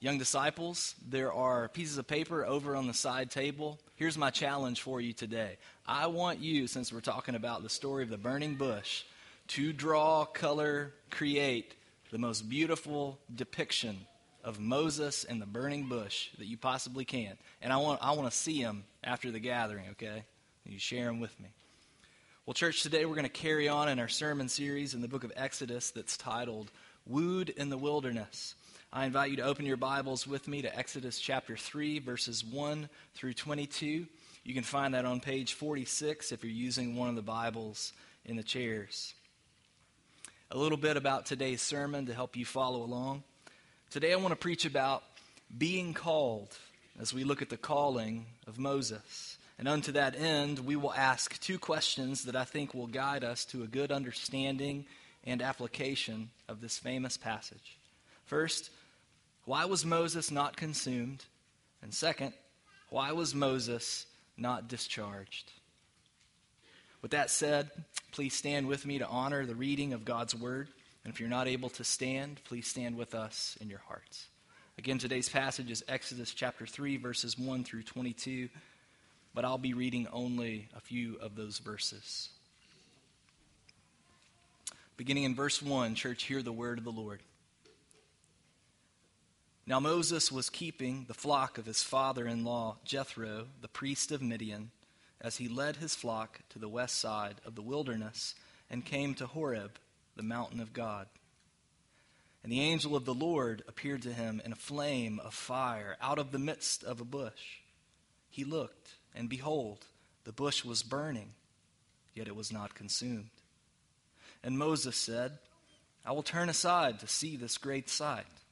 young disciples, there are pieces of paper over on the side table. Here's my challenge for you today. I want you, since we're talking about the story of the burning bush, to draw, color, create the most beautiful depiction of Moses and the burning bush that you possibly can. And I want, I want to see them after the gathering, okay? You share them with me. Well, church, today we're going to carry on in our sermon series in the book of Exodus that's titled Wooed in the Wilderness. I invite you to open your Bibles with me to Exodus chapter 3, verses 1 through 22. You can find that on page 46 if you're using one of the Bibles in the chairs. A little bit about today's sermon to help you follow along. Today I want to preach about being called as we look at the calling of Moses. And unto that end, we will ask two questions that I think will guide us to a good understanding and application of this famous passage. First, why was Moses not consumed? And second, why was Moses not discharged? With that said, please stand with me to honor the reading of God's word. And if you're not able to stand, please stand with us in your hearts. Again, today's passage is Exodus chapter 3, verses 1 through 22, but I'll be reading only a few of those verses. Beginning in verse 1, church, hear the word of the Lord. Now Moses was keeping the flock of his father in law, Jethro, the priest of Midian, as he led his flock to the west side of the wilderness and came to Horeb, the mountain of God. And the angel of the Lord appeared to him in a flame of fire out of the midst of a bush. He looked, and behold, the bush was burning, yet it was not consumed. And Moses said, I will turn aside to see this great sight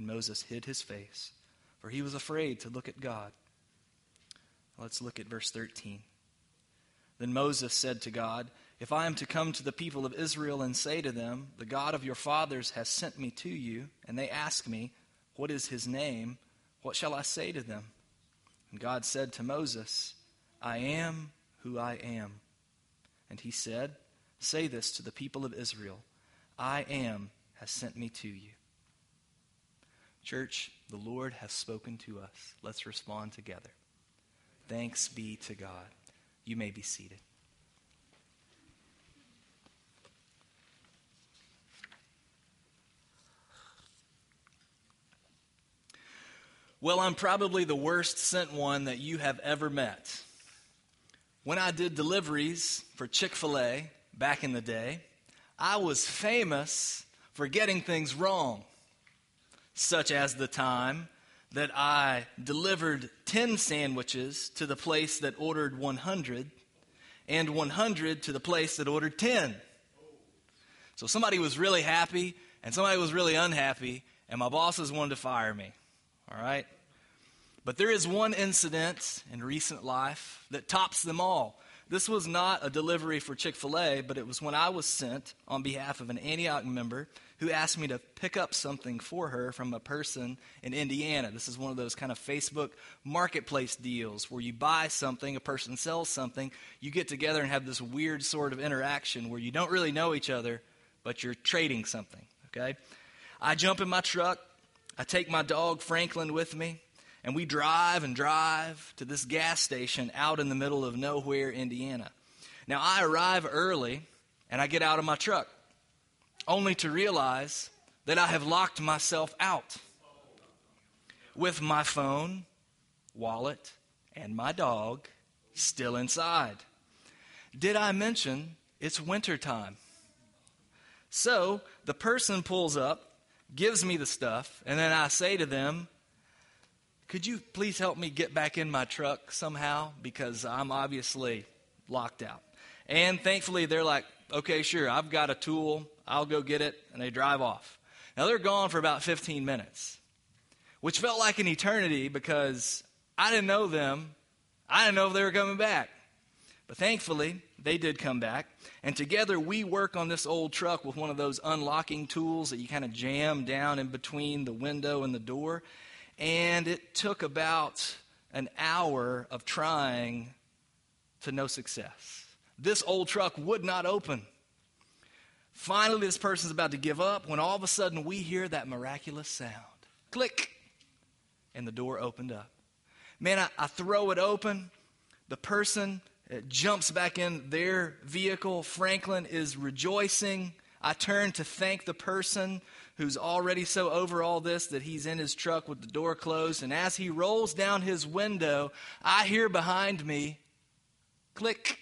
And Moses hid his face, for he was afraid to look at God. Let's look at verse 13. Then Moses said to God, If I am to come to the people of Israel and say to them, The God of your fathers has sent me to you, and they ask me, What is his name? What shall I say to them? And God said to Moses, I am who I am. And he said, Say this to the people of Israel I am has sent me to you. Church, the Lord has spoken to us. Let's respond together. Thanks be to God. You may be seated. Well, I'm probably the worst sent one that you have ever met. When I did deliveries for Chick fil A back in the day, I was famous for getting things wrong such as the time that I delivered 10 sandwiches to the place that ordered 100 and 100 to the place that ordered 10. So somebody was really happy and somebody was really unhappy, and my bosses wanted to fire me. All right? But there is one incident in recent life that tops them all. This was not a delivery for Chick fil A, but it was when I was sent on behalf of an Antioch member who asked me to pick up something for her from a person in Indiana. This is one of those kind of Facebook marketplace deals where you buy something, a person sells something, you get together and have this weird sort of interaction where you don't really know each other, but you're trading something, okay? I jump in my truck, I take my dog Franklin with me, and we drive and drive to this gas station out in the middle of nowhere, Indiana. Now, I arrive early and I get out of my truck only to realize that I have locked myself out with my phone, wallet, and my dog still inside. Did I mention it's wintertime? So the person pulls up, gives me the stuff, and then I say to them, Could you please help me get back in my truck somehow? Because I'm obviously locked out. And thankfully, they're like, Okay, sure, I've got a tool. I'll go get it, and they drive off. Now they're gone for about 15 minutes. which felt like an eternity because I didn't know them. I didn't know if they were coming back. But thankfully, they did come back. And together we work on this old truck with one of those unlocking tools that you kind of jam down in between the window and the door. And it took about an hour of trying to no success. This old truck would not open. Finally, this person's about to give up when all of a sudden we hear that miraculous sound click, and the door opened up. Man, I, I throw it open. The person uh, jumps back in their vehicle. Franklin is rejoicing. I turn to thank the person who's already so over all this that he's in his truck with the door closed. And as he rolls down his window, I hear behind me click.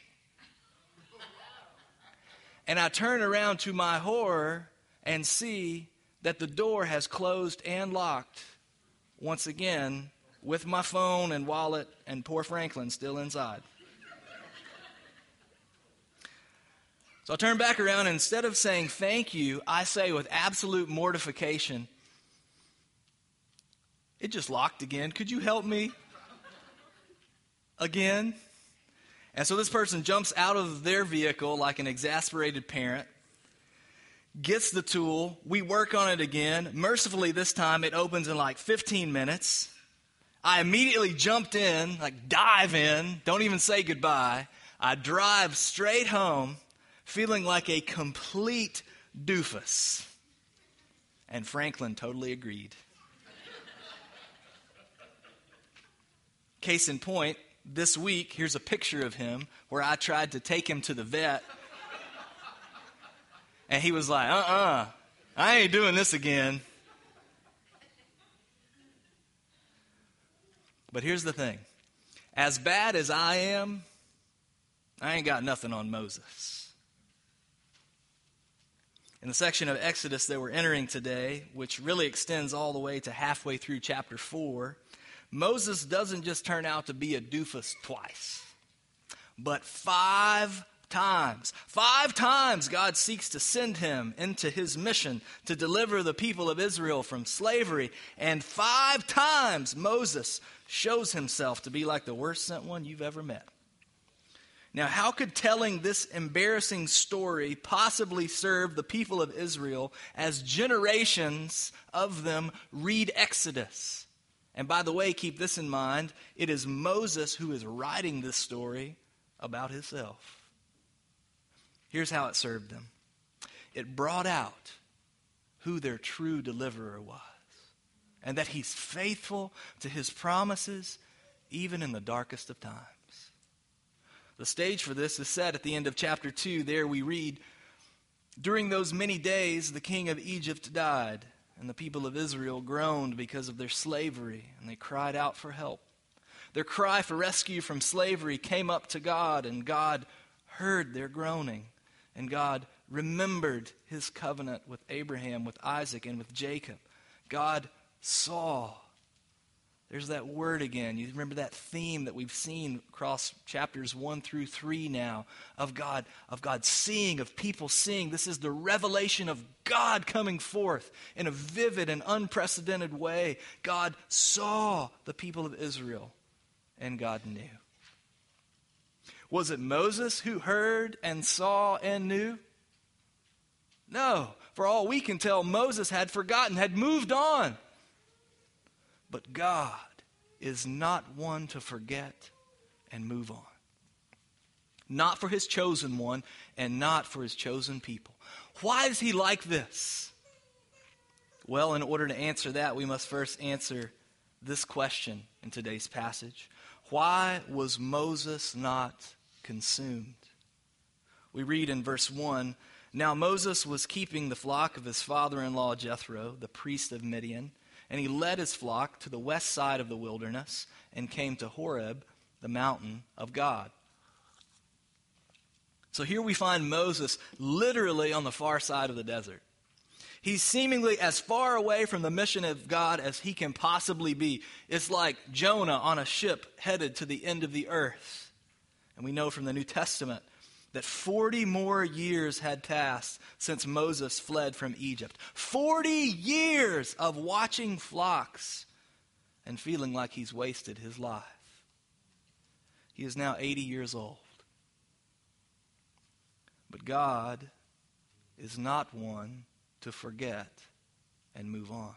And I turn around to my horror and see that the door has closed and locked once again with my phone and wallet and poor Franklin still inside. So I turn back around and instead of saying thank you, I say with absolute mortification, it just locked again. Could you help me again? And so this person jumps out of their vehicle like an exasperated parent, gets the tool. We work on it again. Mercifully, this time it opens in like 15 minutes. I immediately jumped in, like dive in, don't even say goodbye. I drive straight home feeling like a complete doofus. And Franklin totally agreed. Case in point, this week, here's a picture of him where I tried to take him to the vet. And he was like, uh uh-uh, uh, I ain't doing this again. But here's the thing as bad as I am, I ain't got nothing on Moses. In the section of Exodus that we're entering today, which really extends all the way to halfway through chapter 4, Moses doesn't just turn out to be a doofus twice, but five times. Five times God seeks to send him into his mission to deliver the people of Israel from slavery. And five times Moses shows himself to be like the worst sent one you've ever met. Now, how could telling this embarrassing story possibly serve the people of Israel as generations of them read Exodus? And by the way, keep this in mind it is Moses who is writing this story about himself. Here's how it served them it brought out who their true deliverer was, and that he's faithful to his promises even in the darkest of times. The stage for this is set at the end of chapter 2. There we read During those many days, the king of Egypt died, and the people of Israel groaned because of their slavery, and they cried out for help. Their cry for rescue from slavery came up to God, and God heard their groaning, and God remembered his covenant with Abraham, with Isaac, and with Jacob. God saw there's that word again. You remember that theme that we've seen across chapters 1 through 3 now of God, of God seeing, of people seeing. This is the revelation of God coming forth in a vivid and unprecedented way. God saw the people of Israel, and God knew. Was it Moses who heard and saw and knew? No. For all we can tell, Moses had forgotten, had moved on. But God is not one to forget and move on. Not for his chosen one and not for his chosen people. Why is he like this? Well, in order to answer that, we must first answer this question in today's passage Why was Moses not consumed? We read in verse 1 Now Moses was keeping the flock of his father in law Jethro, the priest of Midian. And he led his flock to the west side of the wilderness and came to Horeb, the mountain of God. So here we find Moses literally on the far side of the desert. He's seemingly as far away from the mission of God as he can possibly be. It's like Jonah on a ship headed to the end of the earth. And we know from the New Testament that 40 more years had passed since Moses fled from Egypt. 40 years of watching flocks and feeling like he's wasted his life. He is now 80 years old. But God is not one to forget and move on.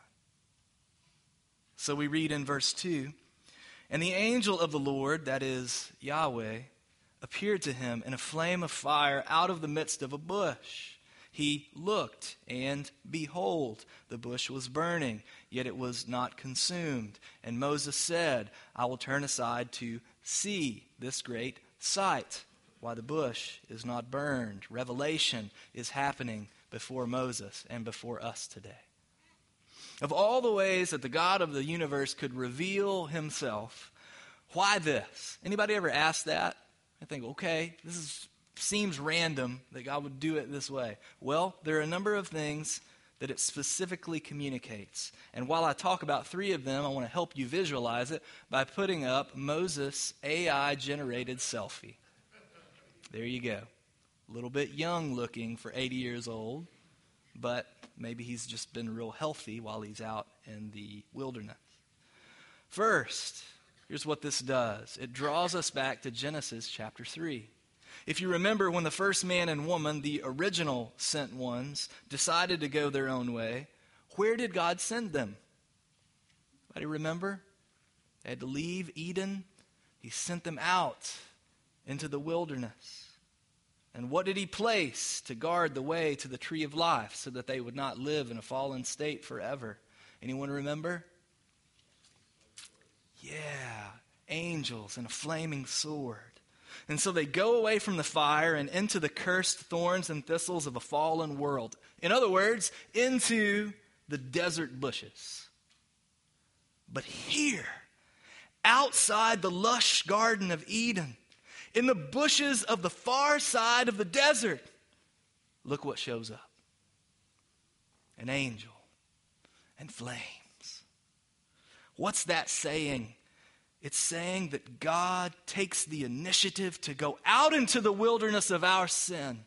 So we read in verse 2 And the angel of the Lord, that is Yahweh, appeared to him in a flame of fire out of the midst of a bush. He looked, and behold, the bush was burning, yet it was not consumed. And Moses said, I will turn aside to see this great sight, why the bush is not burned. Revelation is happening before Moses and before us today. Of all the ways that the God of the universe could reveal himself, why this? Anybody ever asked that? I think, okay, this is, seems random that God would do it this way. Well, there are a number of things that it specifically communicates. And while I talk about three of them, I want to help you visualize it by putting up Moses' AI generated selfie. There you go. A little bit young looking for 80 years old, but maybe he's just been real healthy while he's out in the wilderness. First, Here's what this does it draws us back to Genesis chapter 3. If you remember when the first man and woman, the original sent ones, decided to go their own way, where did God send them? Anybody remember? They had to leave Eden. He sent them out into the wilderness. And what did he place to guard the way to the tree of life so that they would not live in a fallen state forever? Anyone remember? Yeah, angels and a flaming sword. And so they go away from the fire and into the cursed thorns and thistles of a fallen world. In other words, into the desert bushes. But here, outside the lush Garden of Eden, in the bushes of the far side of the desert, look what shows up an angel and flame. What's that saying? It's saying that God takes the initiative to go out into the wilderness of our sin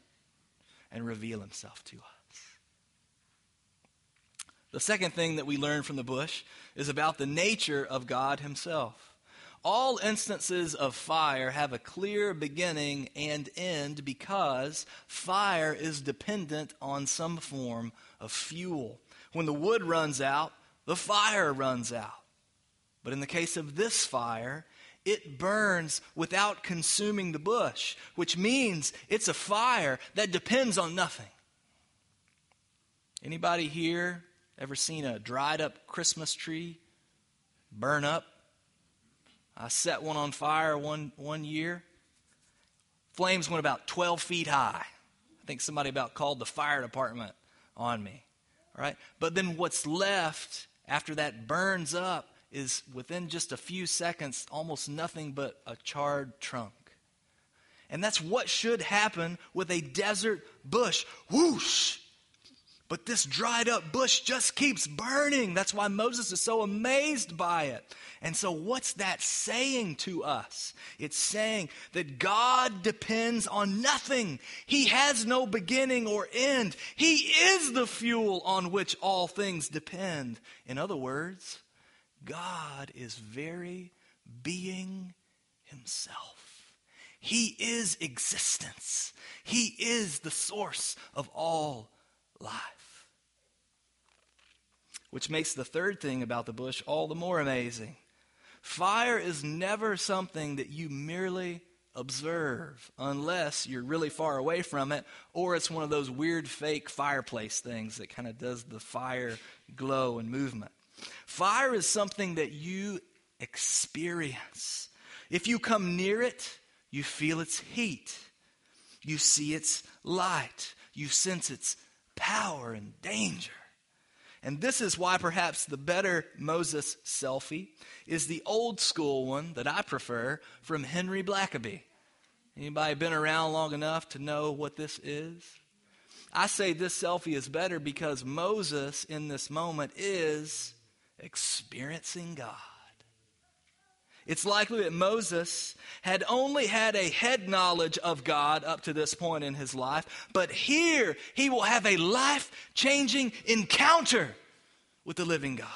and reveal himself to us. The second thing that we learn from the bush is about the nature of God himself. All instances of fire have a clear beginning and end because fire is dependent on some form of fuel. When the wood runs out, the fire runs out. But in the case of this fire, it burns without consuming the bush, which means it's a fire that depends on nothing. Anybody here ever seen a dried up Christmas tree burn up? I set one on fire one, one year. Flames went about 12 feet high. I think somebody about called the fire department on me. All right? But then what's left after that burns up is within just a few seconds almost nothing but a charred trunk. And that's what should happen with a desert bush. Whoosh! But this dried up bush just keeps burning. That's why Moses is so amazed by it. And so, what's that saying to us? It's saying that God depends on nothing. He has no beginning or end. He is the fuel on which all things depend. In other words, God is very being himself. He is existence. He is the source of all life. Which makes the third thing about the bush all the more amazing. Fire is never something that you merely observe unless you're really far away from it or it's one of those weird fake fireplace things that kind of does the fire glow and movement. Fire is something that you experience. If you come near it, you feel its heat. You see its light. You sense its power and danger. And this is why perhaps the better Moses selfie is the old school one that I prefer from Henry Blackaby. Anybody been around long enough to know what this is? I say this selfie is better because Moses in this moment is experiencing God. It's likely that Moses had only had a head knowledge of God up to this point in his life, but here he will have a life changing encounter with the living God.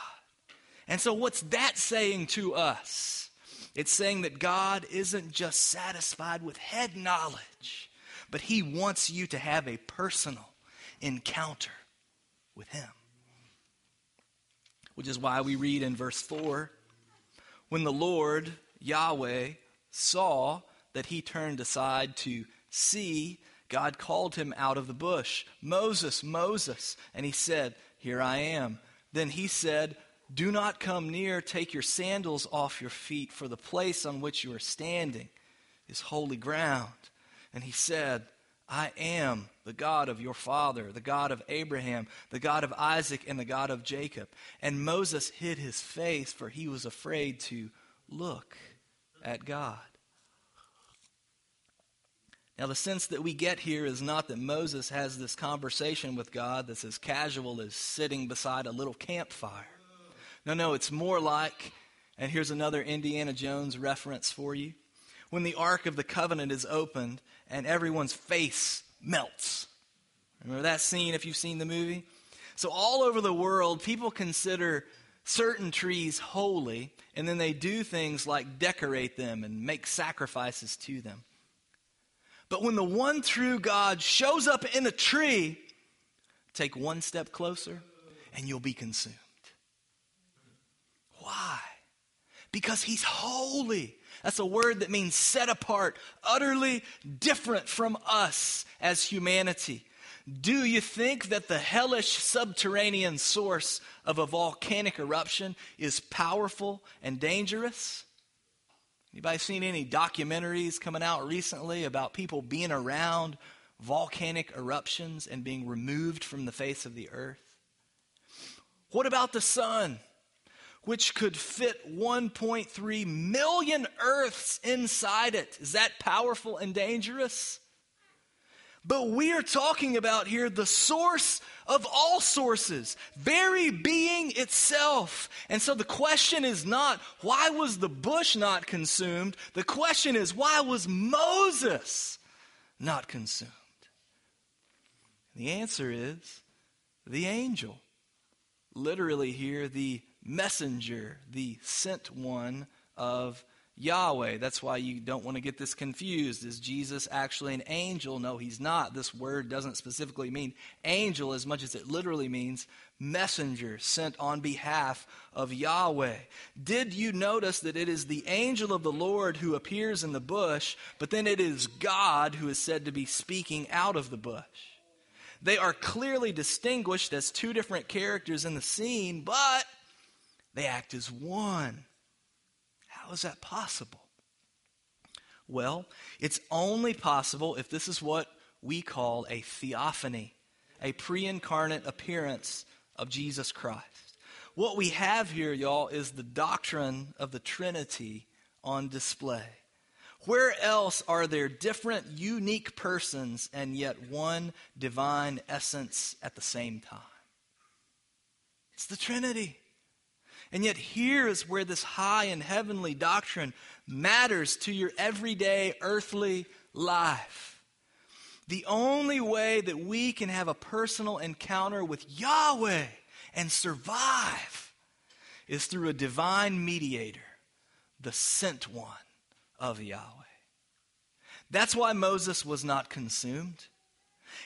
And so, what's that saying to us? It's saying that God isn't just satisfied with head knowledge, but He wants you to have a personal encounter with Him. Which is why we read in verse 4 when the Lord, Yahweh, saw that he turned aside to see, God called him out of the bush Moses, Moses. And he said, Here I am. Then he said, Do not come near, take your sandals off your feet, for the place on which you are standing is holy ground. And he said, I am the God of your father, the God of Abraham, the God of Isaac, and the God of Jacob. And Moses hid his face, for he was afraid to look at God. Now, the sense that we get here is not that Moses has this conversation with God that's as casual as sitting beside a little campfire. No, no, it's more like, and here's another Indiana Jones reference for you. When the Ark of the Covenant is opened and everyone's face melts. Remember that scene if you've seen the movie? So, all over the world, people consider certain trees holy, and then they do things like decorate them and make sacrifices to them. But when the one true God shows up in a tree, take one step closer and you'll be consumed. Why? Because he's holy. That's a word that means set apart, utterly different from us as humanity. Do you think that the hellish subterranean source of a volcanic eruption is powerful and dangerous? Anybody seen any documentaries coming out recently about people being around volcanic eruptions and being removed from the face of the earth? What about the sun, which could fit 1.3 million earths inside it? Is that powerful and dangerous? But we are talking about here the source of all sources, very being itself. And so the question is not, why was the bush not consumed? The question is, why was Moses not consumed? The answer is the angel. Literally, here, the messenger, the sent one of Yahweh. That's why you don't want to get this confused. Is Jesus actually an angel? No, he's not. This word doesn't specifically mean angel as much as it literally means messenger sent on behalf of Yahweh. Did you notice that it is the angel of the Lord who appears in the bush, but then it is God who is said to be speaking out of the bush? They are clearly distinguished as two different characters in the scene, but they act as one. How is that possible? Well, it's only possible if this is what we call a theophany, a pre incarnate appearance of Jesus Christ. What we have here, y'all, is the doctrine of the Trinity on display. Where else are there different, unique persons and yet one divine essence at the same time? It's the Trinity. And yet, here is where this high and heavenly doctrine matters to your everyday earthly life. The only way that we can have a personal encounter with Yahweh and survive is through a divine mediator, the sent one of Yahweh. That's why Moses was not consumed.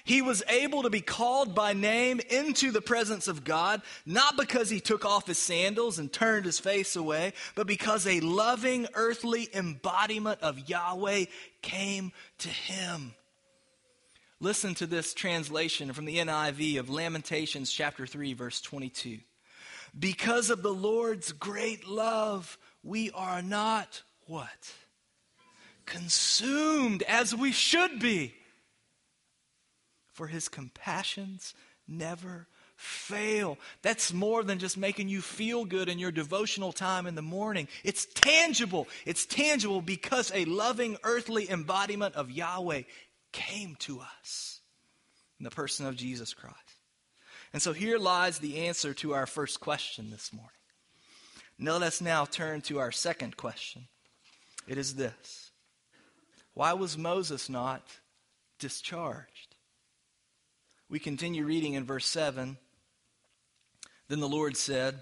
He was able to be called by name into the presence of God, not because he took off his sandals and turned his face away, but because a loving earthly embodiment of Yahweh came to him. Listen to this translation from the NIV of Lamentations chapter 3 verse 22. Because of the Lord's great love, we are not what? Consumed as we should be for his compassions never fail. That's more than just making you feel good in your devotional time in the morning. It's tangible. It's tangible because a loving earthly embodiment of Yahweh came to us in the person of Jesus Christ. And so here lies the answer to our first question this morning. Now let's now turn to our second question. It is this Why was Moses not discharged? We continue reading in verse 7. Then the Lord said,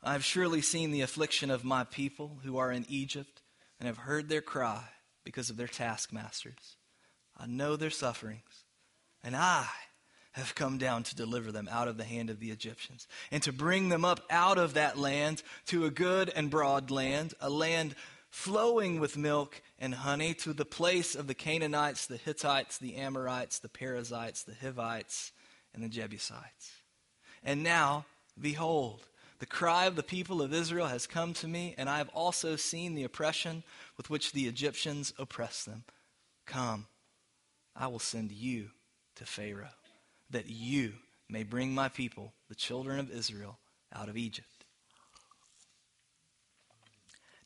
I have surely seen the affliction of my people who are in Egypt, and have heard their cry because of their taskmasters. I know their sufferings, and I have come down to deliver them out of the hand of the Egyptians, and to bring them up out of that land to a good and broad land, a land flowing with milk and honey, to the place of the Canaanites, the Hittites, the Amorites, the Perizzites, the Hivites, and the Jebusites. And now, behold, the cry of the people of Israel has come to me, and I have also seen the oppression with which the Egyptians oppress them. Come, I will send you to Pharaoh, that you may bring my people, the children of Israel, out of Egypt.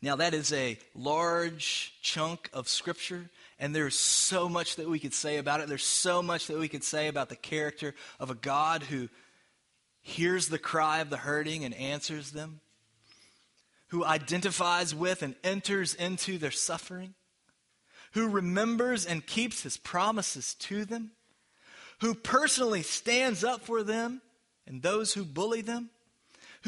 Now, that is a large chunk of Scripture, and there's so much that we could say about it. There's so much that we could say about the character of a God who hears the cry of the hurting and answers them, who identifies with and enters into their suffering, who remembers and keeps his promises to them, who personally stands up for them and those who bully them,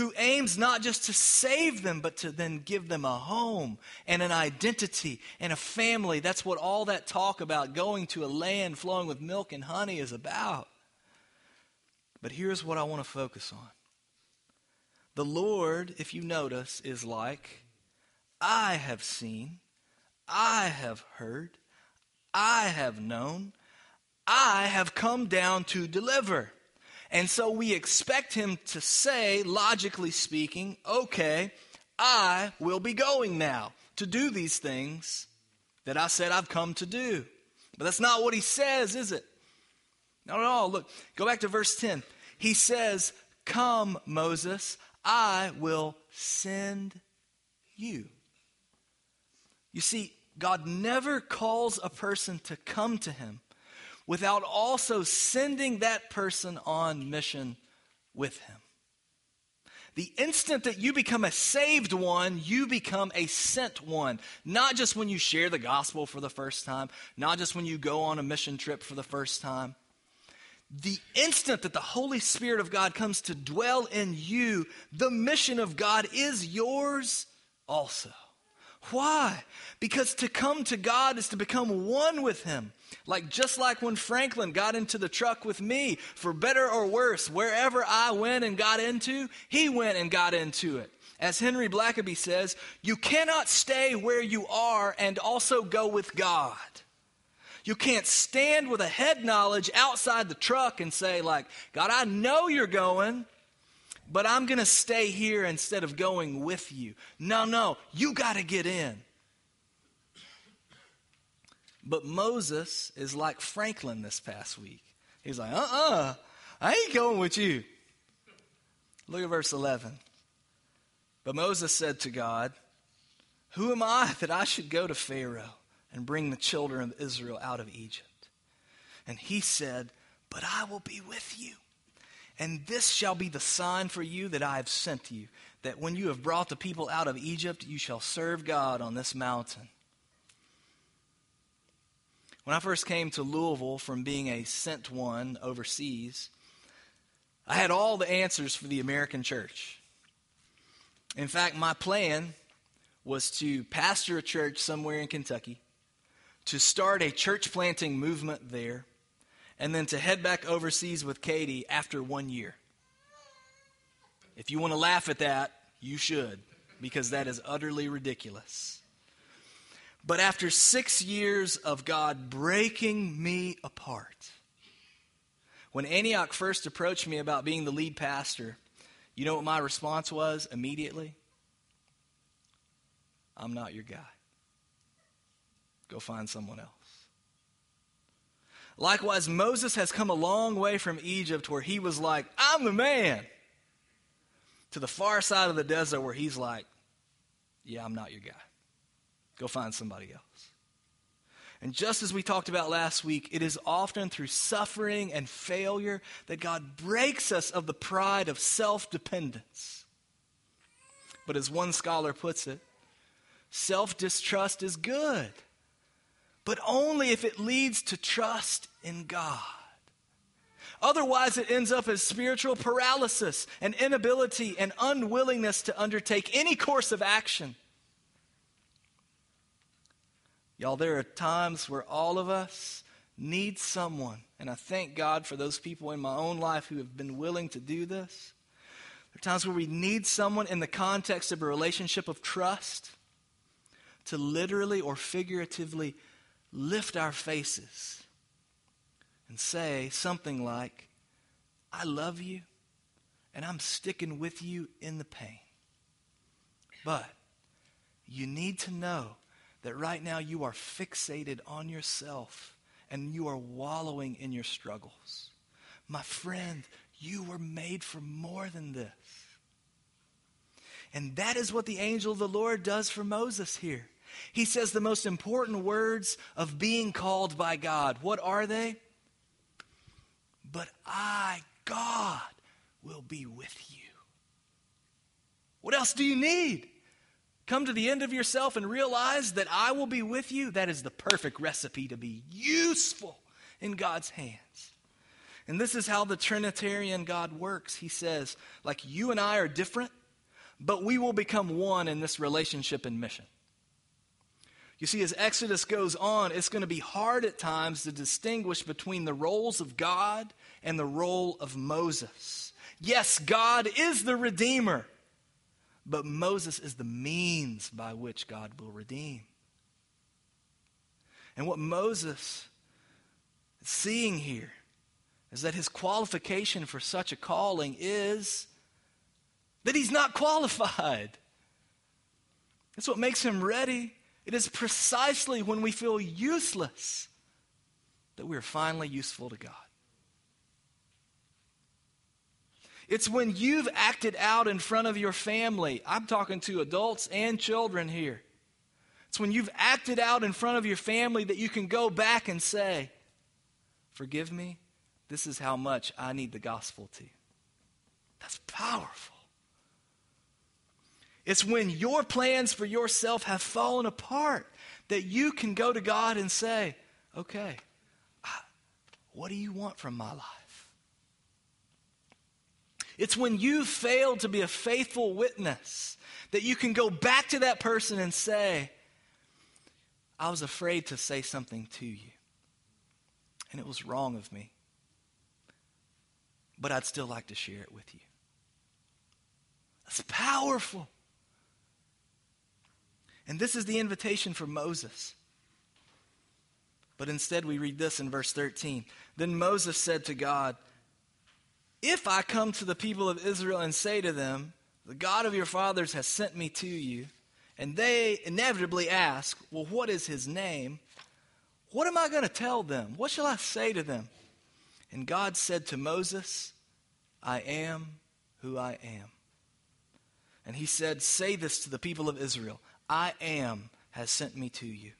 who aims not just to save them, but to then give them a home and an identity and a family. That's what all that talk about going to a land flowing with milk and honey is about. But here's what I want to focus on. The Lord, if you notice, is like, I have seen, I have heard, I have known, I have come down to deliver. And so we expect him to say, logically speaking, okay, I will be going now to do these things that I said I've come to do. But that's not what he says, is it? Not at all. Look, go back to verse 10. He says, Come, Moses, I will send you. You see, God never calls a person to come to him without also sending that person on mission with him. The instant that you become a saved one, you become a sent one. Not just when you share the gospel for the first time, not just when you go on a mission trip for the first time. The instant that the Holy Spirit of God comes to dwell in you, the mission of God is yours also. Why? Because to come to God is to become one with Him. Like just like when Franklin got into the truck with me, for better or worse, wherever I went and got into, he went and got into it. As Henry Blackaby says, you cannot stay where you are and also go with God. You can't stand with a head knowledge outside the truck and say, like, God, I know you're going, but I'm going to stay here instead of going with you. No, no, you got to get in. But Moses is like Franklin this past week. He's like, uh uh-uh, uh I ain't going with you. Look at verse 11. But Moses said to God, Who am I that I should go to Pharaoh and bring the children of Israel out of Egypt? And he said, But I will be with you. And this shall be the sign for you that I have sent you, that when you have brought the people out of Egypt, you shall serve God on this mountain. When I first came to Louisville from being a sent one overseas, I had all the answers for the American church. In fact, my plan was to pastor a church somewhere in Kentucky, to start a church planting movement there, and then to head back overseas with Katie after one year. If you want to laugh at that, you should, because that is utterly ridiculous. But after six years of God breaking me apart, when Antioch first approached me about being the lead pastor, you know what my response was immediately? I'm not your guy. Go find someone else. Likewise, Moses has come a long way from Egypt where he was like, I'm the man, to the far side of the desert where he's like, Yeah, I'm not your guy. Go find somebody else. And just as we talked about last week, it is often through suffering and failure that God breaks us of the pride of self dependence. But as one scholar puts it, self distrust is good, but only if it leads to trust in God. Otherwise, it ends up as spiritual paralysis, an inability and unwillingness to undertake any course of action. Y'all, there are times where all of us need someone, and I thank God for those people in my own life who have been willing to do this. There are times where we need someone in the context of a relationship of trust to literally or figuratively lift our faces and say something like, I love you and I'm sticking with you in the pain. But you need to know that right now you are fixated on yourself and you are wallowing in your struggles. My friend, you were made for more than this. And that is what the angel of the Lord does for Moses here. He says the most important words of being called by God. What are they? But I, God, will be with you. What else do you need? Come to the end of yourself and realize that I will be with you. That is the perfect recipe to be useful in God's hands. And this is how the Trinitarian God works. He says, like you and I are different, but we will become one in this relationship and mission. You see, as Exodus goes on, it's going to be hard at times to distinguish between the roles of God and the role of Moses. Yes, God is the Redeemer, but Moses is the means by which God will redeem. And what Moses is seeing here is that his qualification for such a calling is that he's not qualified. That's what makes him ready it is precisely when we feel useless that we are finally useful to God. It's when you've acted out in front of your family. I'm talking to adults and children here. It's when you've acted out in front of your family that you can go back and say, Forgive me, this is how much I need the gospel to. That's powerful. It's when your plans for yourself have fallen apart that you can go to God and say, okay, what do you want from my life? It's when you failed to be a faithful witness that you can go back to that person and say, I was afraid to say something to you, and it was wrong of me, but I'd still like to share it with you. That's powerful. And this is the invitation for Moses. But instead, we read this in verse 13. Then Moses said to God, If I come to the people of Israel and say to them, The God of your fathers has sent me to you, and they inevitably ask, Well, what is his name? What am I going to tell them? What shall I say to them? And God said to Moses, I am who I am. And he said, Say this to the people of Israel I am has sent me to you.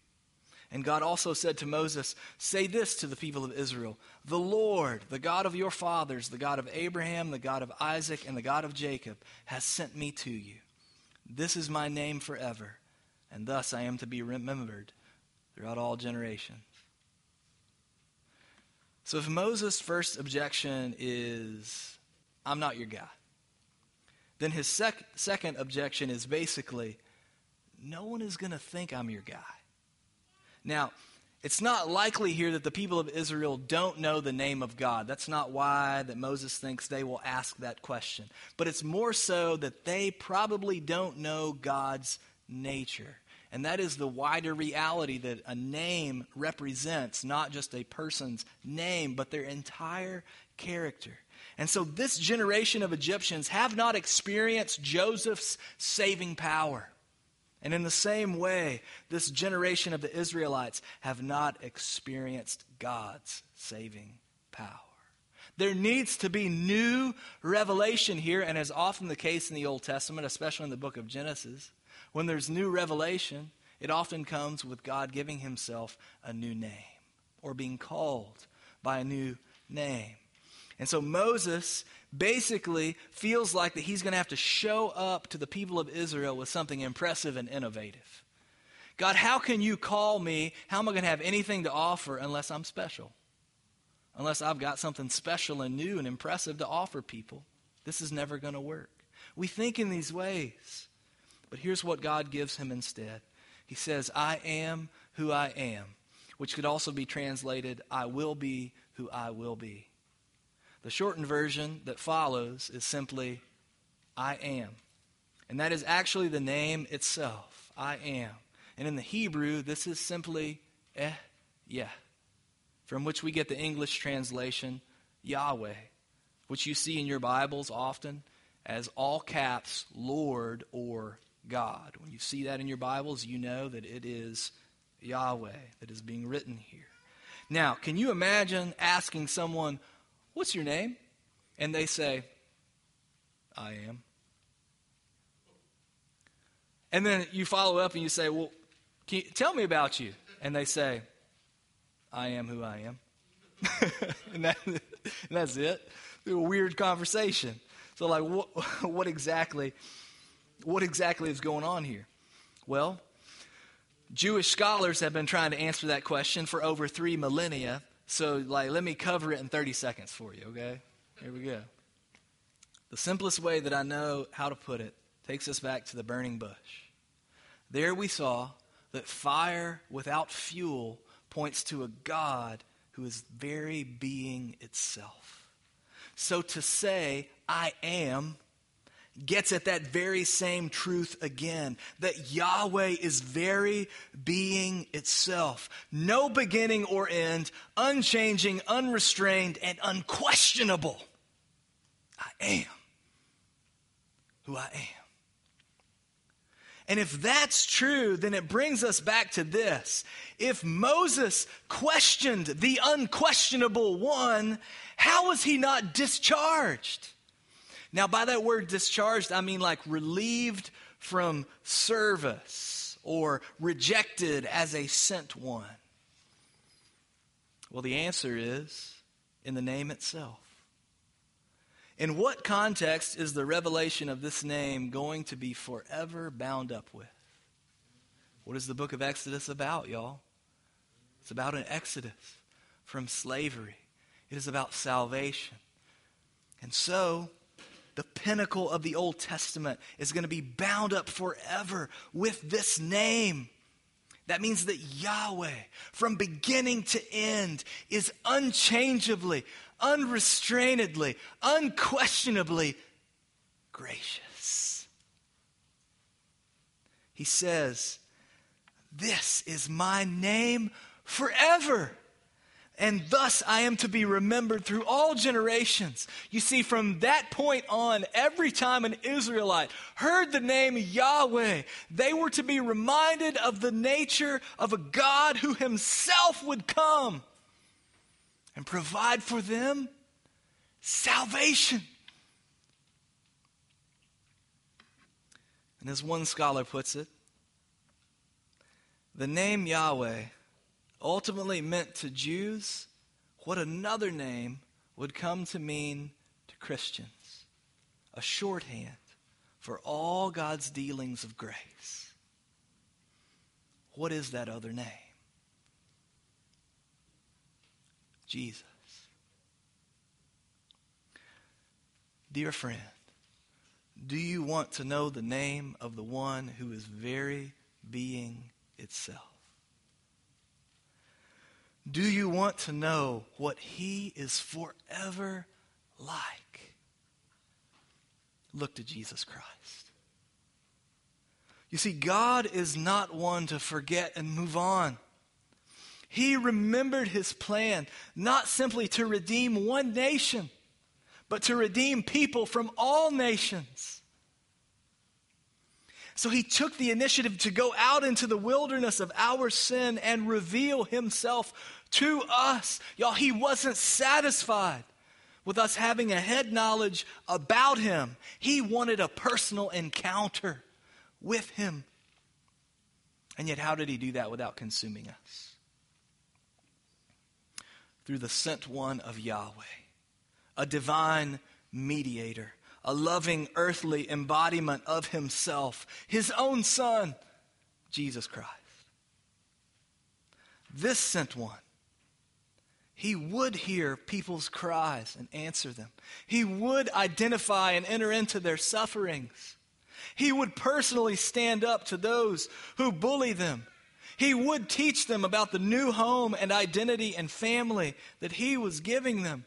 And God also said to Moses, Say this to the people of Israel The Lord, the God of your fathers, the God of Abraham, the God of Isaac, and the God of Jacob, has sent me to you. This is my name forever, and thus I am to be remembered throughout all generations. So if Moses' first objection is, I'm not your guy, then his sec- second objection is basically, no one is going to think I'm your guy. Now, it's not likely here that the people of Israel don't know the name of God. That's not why that Moses thinks they will ask that question. But it's more so that they probably don't know God's nature. And that is the wider reality that a name represents not just a person's name, but their entire character. And so this generation of Egyptians have not experienced Joseph's saving power. And in the same way, this generation of the Israelites have not experienced God's saving power. There needs to be new revelation here, and as often the case in the Old Testament, especially in the book of Genesis, when there's new revelation, it often comes with God giving himself a new name or being called by a new name. And so Moses basically feels like that he's going to have to show up to the people of Israel with something impressive and innovative. God, how can you call me? How am I going to have anything to offer unless I'm special? unless I've got something special and new and impressive to offer people. This is never going to work. We think in these ways. But here's what God gives him instead He says, I am who I am, which could also be translated, I will be who I will be. The shortened version that follows is simply, I am. And that is actually the name itself. I am. And in the Hebrew, this is simply eh, yeah, from which we get the English translation Yahweh, which you see in your Bibles often as all caps Lord or God. When you see that in your Bibles, you know that it is Yahweh that is being written here. Now, can you imagine asking someone, What's your name? And they say, I am. And then you follow up and you say, Well, you, tell me about you. And they say, I am who I am. and, that, and, that's it. A weird conversation. So, like, what, what exactly, what exactly is going on here? Well, Jewish scholars have been trying to answer that question for over three millennia. So, like, let me cover it in 30 seconds for you, okay? Here we go. The simplest way that I know how to put it takes us back to the burning bush. There we saw that fire without fuel points to a God who is very being itself. So to say, I am, gets at that very same truth again that Yahweh is very being itself. No beginning or end, unchanging, unrestrained, and unquestionable. I am who I am. And if that's true, then it brings us back to this. If Moses questioned the unquestionable one, how was he not discharged? Now, by that word discharged, I mean like relieved from service or rejected as a sent one. Well, the answer is in the name itself. In what context is the revelation of this name going to be forever bound up with? What is the book of Exodus about, y'all? It's about an exodus from slavery, it is about salvation. And so, the pinnacle of the Old Testament is going to be bound up forever with this name. That means that Yahweh, from beginning to end, is unchangeably, unrestrainedly, unquestionably gracious. He says, This is my name forever. And thus I am to be remembered through all generations. You see, from that point on, every time an Israelite heard the name Yahweh, they were to be reminded of the nature of a God who himself would come and provide for them salvation. And as one scholar puts it, the name Yahweh ultimately meant to Jews what another name would come to mean to Christians a shorthand for all God's dealings of grace. What is that other name? Jesus. Dear friend, do you want to know the name of the one who is very being itself? Do you want to know what he is forever like? Look to Jesus Christ. You see, God is not one to forget and move on. He remembered his plan, not simply to redeem one nation, but to redeem people from all nations. So he took the initiative to go out into the wilderness of our sin and reveal himself to us. Y'all, he wasn't satisfied with us having a head knowledge about him. He wanted a personal encounter with him. And yet, how did he do that without consuming us? through the sent one of Yahweh, a divine mediator, a loving earthly embodiment of himself, his own son, Jesus Christ. This sent one, he would hear people's cries and answer them. He would identify and enter into their sufferings. He would personally stand up to those who bully them. He would teach them about the new home and identity and family that he was giving them.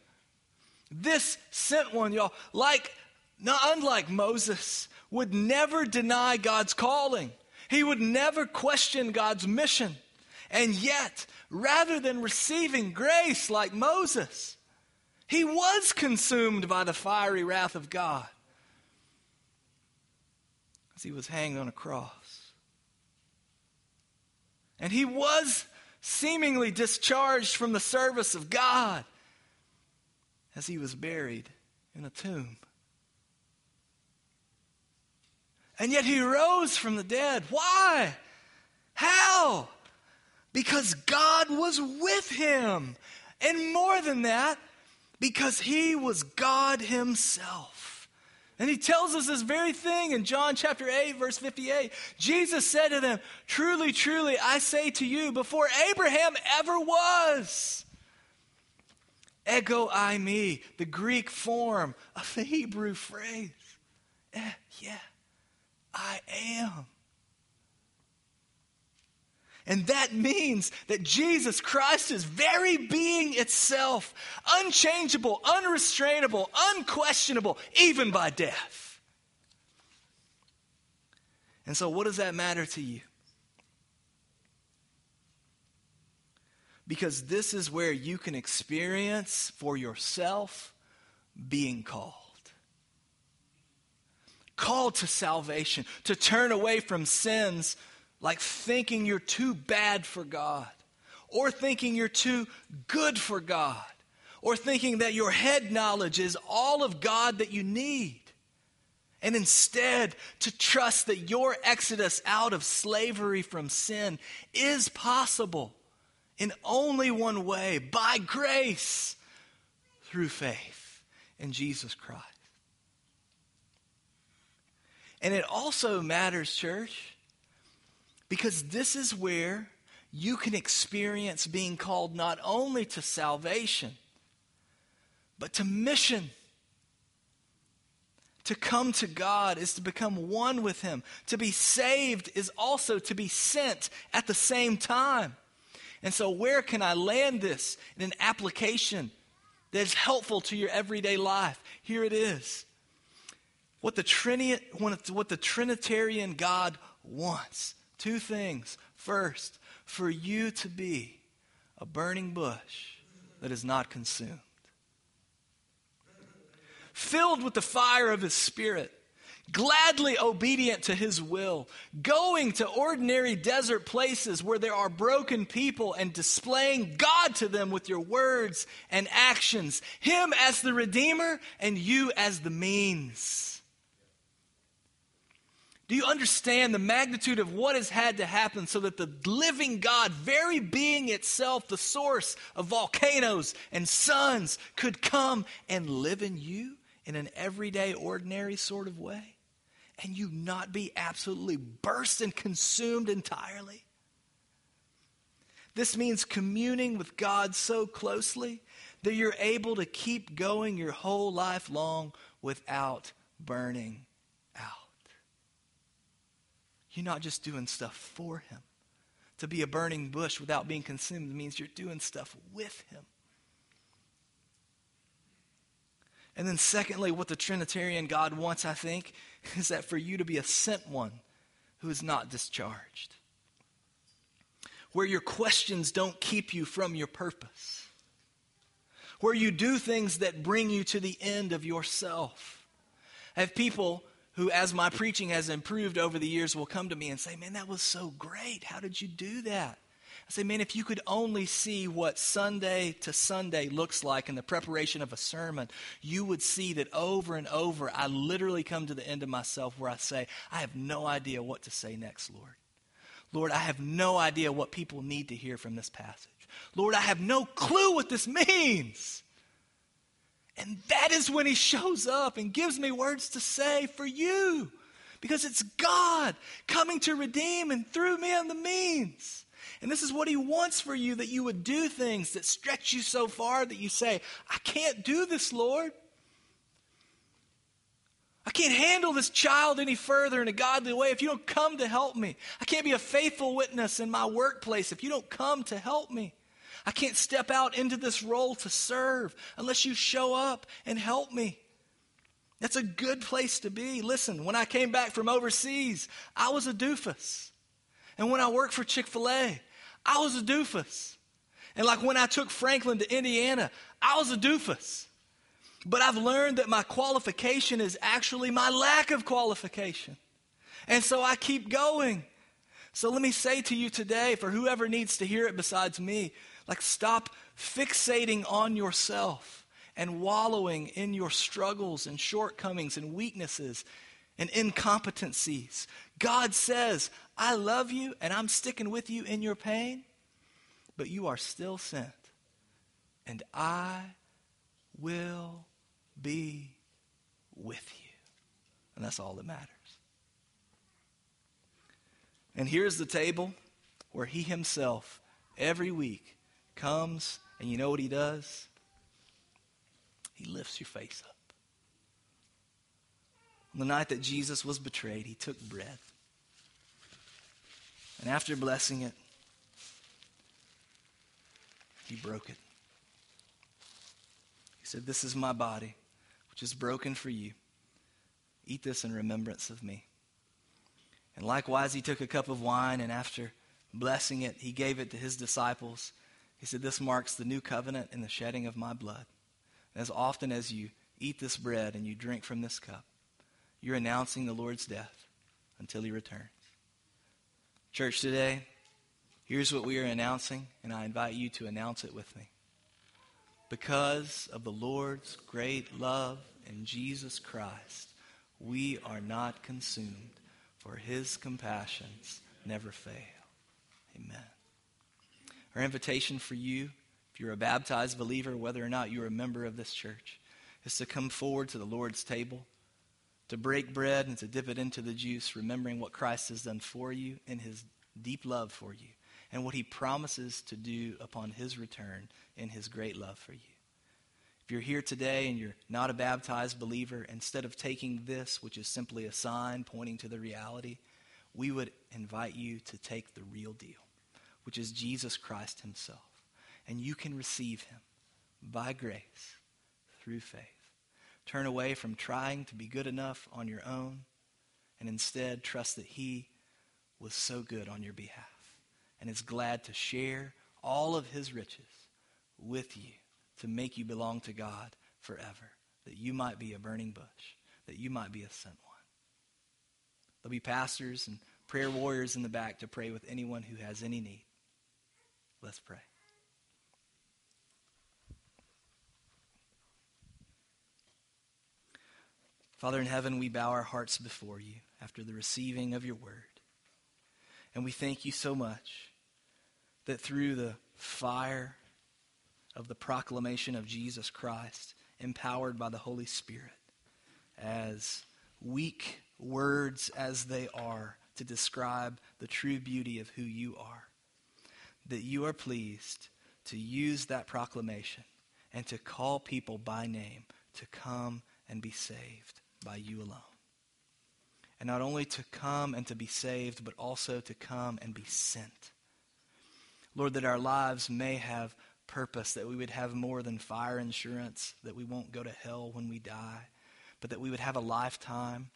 This sent one, y'all, like, not unlike Moses, would never deny God's calling. He would never question God's mission. And yet, rather than receiving grace like Moses, he was consumed by the fiery wrath of God as he was hanged on a cross. And he was seemingly discharged from the service of God as he was buried in a tomb. And yet he rose from the dead. Why? How? Because God was with him. And more than that, because he was God himself. And he tells us this very thing in John chapter 8, verse 58. Jesus said to them, Truly, truly, I say to you, before Abraham ever was, ego eimi, the Greek form of the Hebrew phrase. Eh, yeah, I am. And that means that Jesus Christ is very being itself, unchangeable, unrestrainable, unquestionable, even by death. And so, what does that matter to you? Because this is where you can experience for yourself being called. Called to salvation, to turn away from sins like thinking you're too bad for God, or thinking you're too good for God, or thinking that your head knowledge is all of God that you need. And instead, to trust that your exodus out of slavery from sin is possible in only one way by grace through faith in Jesus Christ. And it also matters, church, because this is where you can experience being called not only to salvation, but to mission. To come to God is to become one with Him. To be saved is also to be sent at the same time. And so, where can I land this in an application that is helpful to your everyday life? Here it is. What the, Trini- what the Trinitarian God wants Two things. First, for you to be a burning bush that is not consumed, filled with the fire of His Spirit, gladly obedient to His will, going to ordinary desert places where there are broken people and displaying God to them with your words and actions, Him as the Redeemer and you as the means. Do you understand the magnitude of what has had to happen so that the living God, very being itself, the source of volcanoes and suns, could come and live in you in an everyday, ordinary sort of way? And you not be absolutely burst and consumed entirely? This means communing with God so closely that you're able to keep going your whole life long without burning you're not just doing stuff for Him. To be a burning bush without being consumed means you're doing stuff with Him. And then, secondly, what the Trinitarian God wants, I think, is that for you to be a sent one who is not discharged. Where your questions don't keep you from your purpose. Where you do things that bring you to the end of yourself. I have people who, as my preaching has improved over the years, will come to me and say, Man, that was so great. How did you do that? I say, Man, if you could only see what Sunday to Sunday looks like in the preparation of a sermon, you would see that over and over, I literally come to the end of myself where I say, I have no idea what to say next, Lord. Lord, I have no idea what people need to hear from this passage. Lord, I have no clue what this means. And that is when he shows up and gives me words to say for you. Because it's God coming to redeem and through me on the means. And this is what He wants for you that you would do things that stretch you so far that you say, I can't do this, Lord. I can't handle this child any further in a godly way if you don't come to help me. I can't be a faithful witness in my workplace if you don't come to help me. I can't step out into this role to serve unless you show up and help me. That's a good place to be. Listen, when I came back from overseas, I was a doofus. And when I worked for Chick fil A, I was a doofus. And like when I took Franklin to Indiana, I was a doofus. But I've learned that my qualification is actually my lack of qualification. And so I keep going. So let me say to you today, for whoever needs to hear it besides me, like stop fixating on yourself and wallowing in your struggles and shortcomings and weaknesses and incompetencies. God says, I love you and I'm sticking with you in your pain, but you are still sent. And I will be with you. And that's all that matters. And here's the table where he himself every week comes, and you know what he does? He lifts your face up. On the night that Jesus was betrayed, he took bread. And after blessing it, he broke it. He said, This is my body which is broken for you. Eat this in remembrance of me. And likewise, he took a cup of wine, and after blessing it, he gave it to his disciples. He said, This marks the new covenant in the shedding of my blood. As often as you eat this bread and you drink from this cup, you're announcing the Lord's death until he returns. Church, today, here's what we are announcing, and I invite you to announce it with me because of the Lord's great love in Jesus Christ, we are not consumed, for his compassions never fail. Amen. Our invitation for you, if you're a baptized believer, whether or not you're a member of this church, is to come forward to the Lord's table, to break bread and to dip it into the juice, remembering what Christ has done for you and his deep love for you and what he promises to do upon his return in his great love for you. If you're here today and you're not a baptized believer, instead of taking this, which is simply a sign pointing to the reality, we would invite you to take the real deal, which is Jesus Christ himself. And you can receive him by grace through faith. Turn away from trying to be good enough on your own and instead trust that he was so good on your behalf and is glad to share all of his riches with you to make you belong to God forever, that you might be a burning bush, that you might be a sent one. There'll be pastors and prayer warriors in the back to pray with anyone who has any need. Let's pray. Father in heaven, we bow our hearts before you after the receiving of your word. And we thank you so much that through the fire of the proclamation of Jesus Christ, empowered by the Holy Spirit, as weak words as they are to describe the true beauty of who you are, that you are pleased to use that proclamation and to call people by name to come and be saved by you alone. And not only to come and to be saved, but also to come and be sent Lord, that our lives may have purpose, that we would have more than fire insurance, that we won't go to hell when we die, but that we would have a lifetime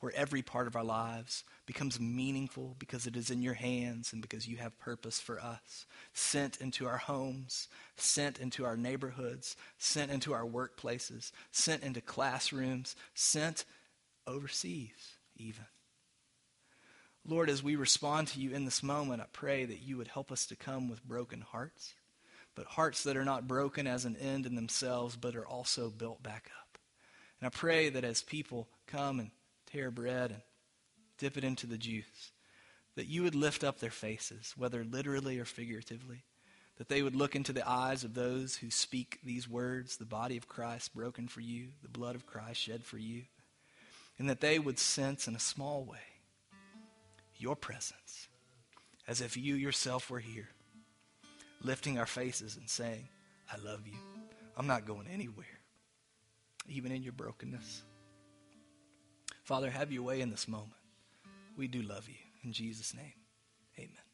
where every part of our lives becomes meaningful because it is in your hands and because you have purpose for us. Sent into our homes, sent into our neighborhoods, sent into our workplaces, sent into classrooms, sent overseas, even. Lord, as we respond to you in this moment, I pray that you would help us to come with broken hearts, but hearts that are not broken as an end in themselves, but are also built back up. And I pray that as people come and tear bread and dip it into the juice, that you would lift up their faces, whether literally or figuratively, that they would look into the eyes of those who speak these words, the body of Christ broken for you, the blood of Christ shed for you, and that they would sense in a small way your presence as if you yourself were here, lifting our faces and saying, I love you. I'm not going anywhere, even in your brokenness. Father, have your way in this moment. We do love you. In Jesus' name, amen.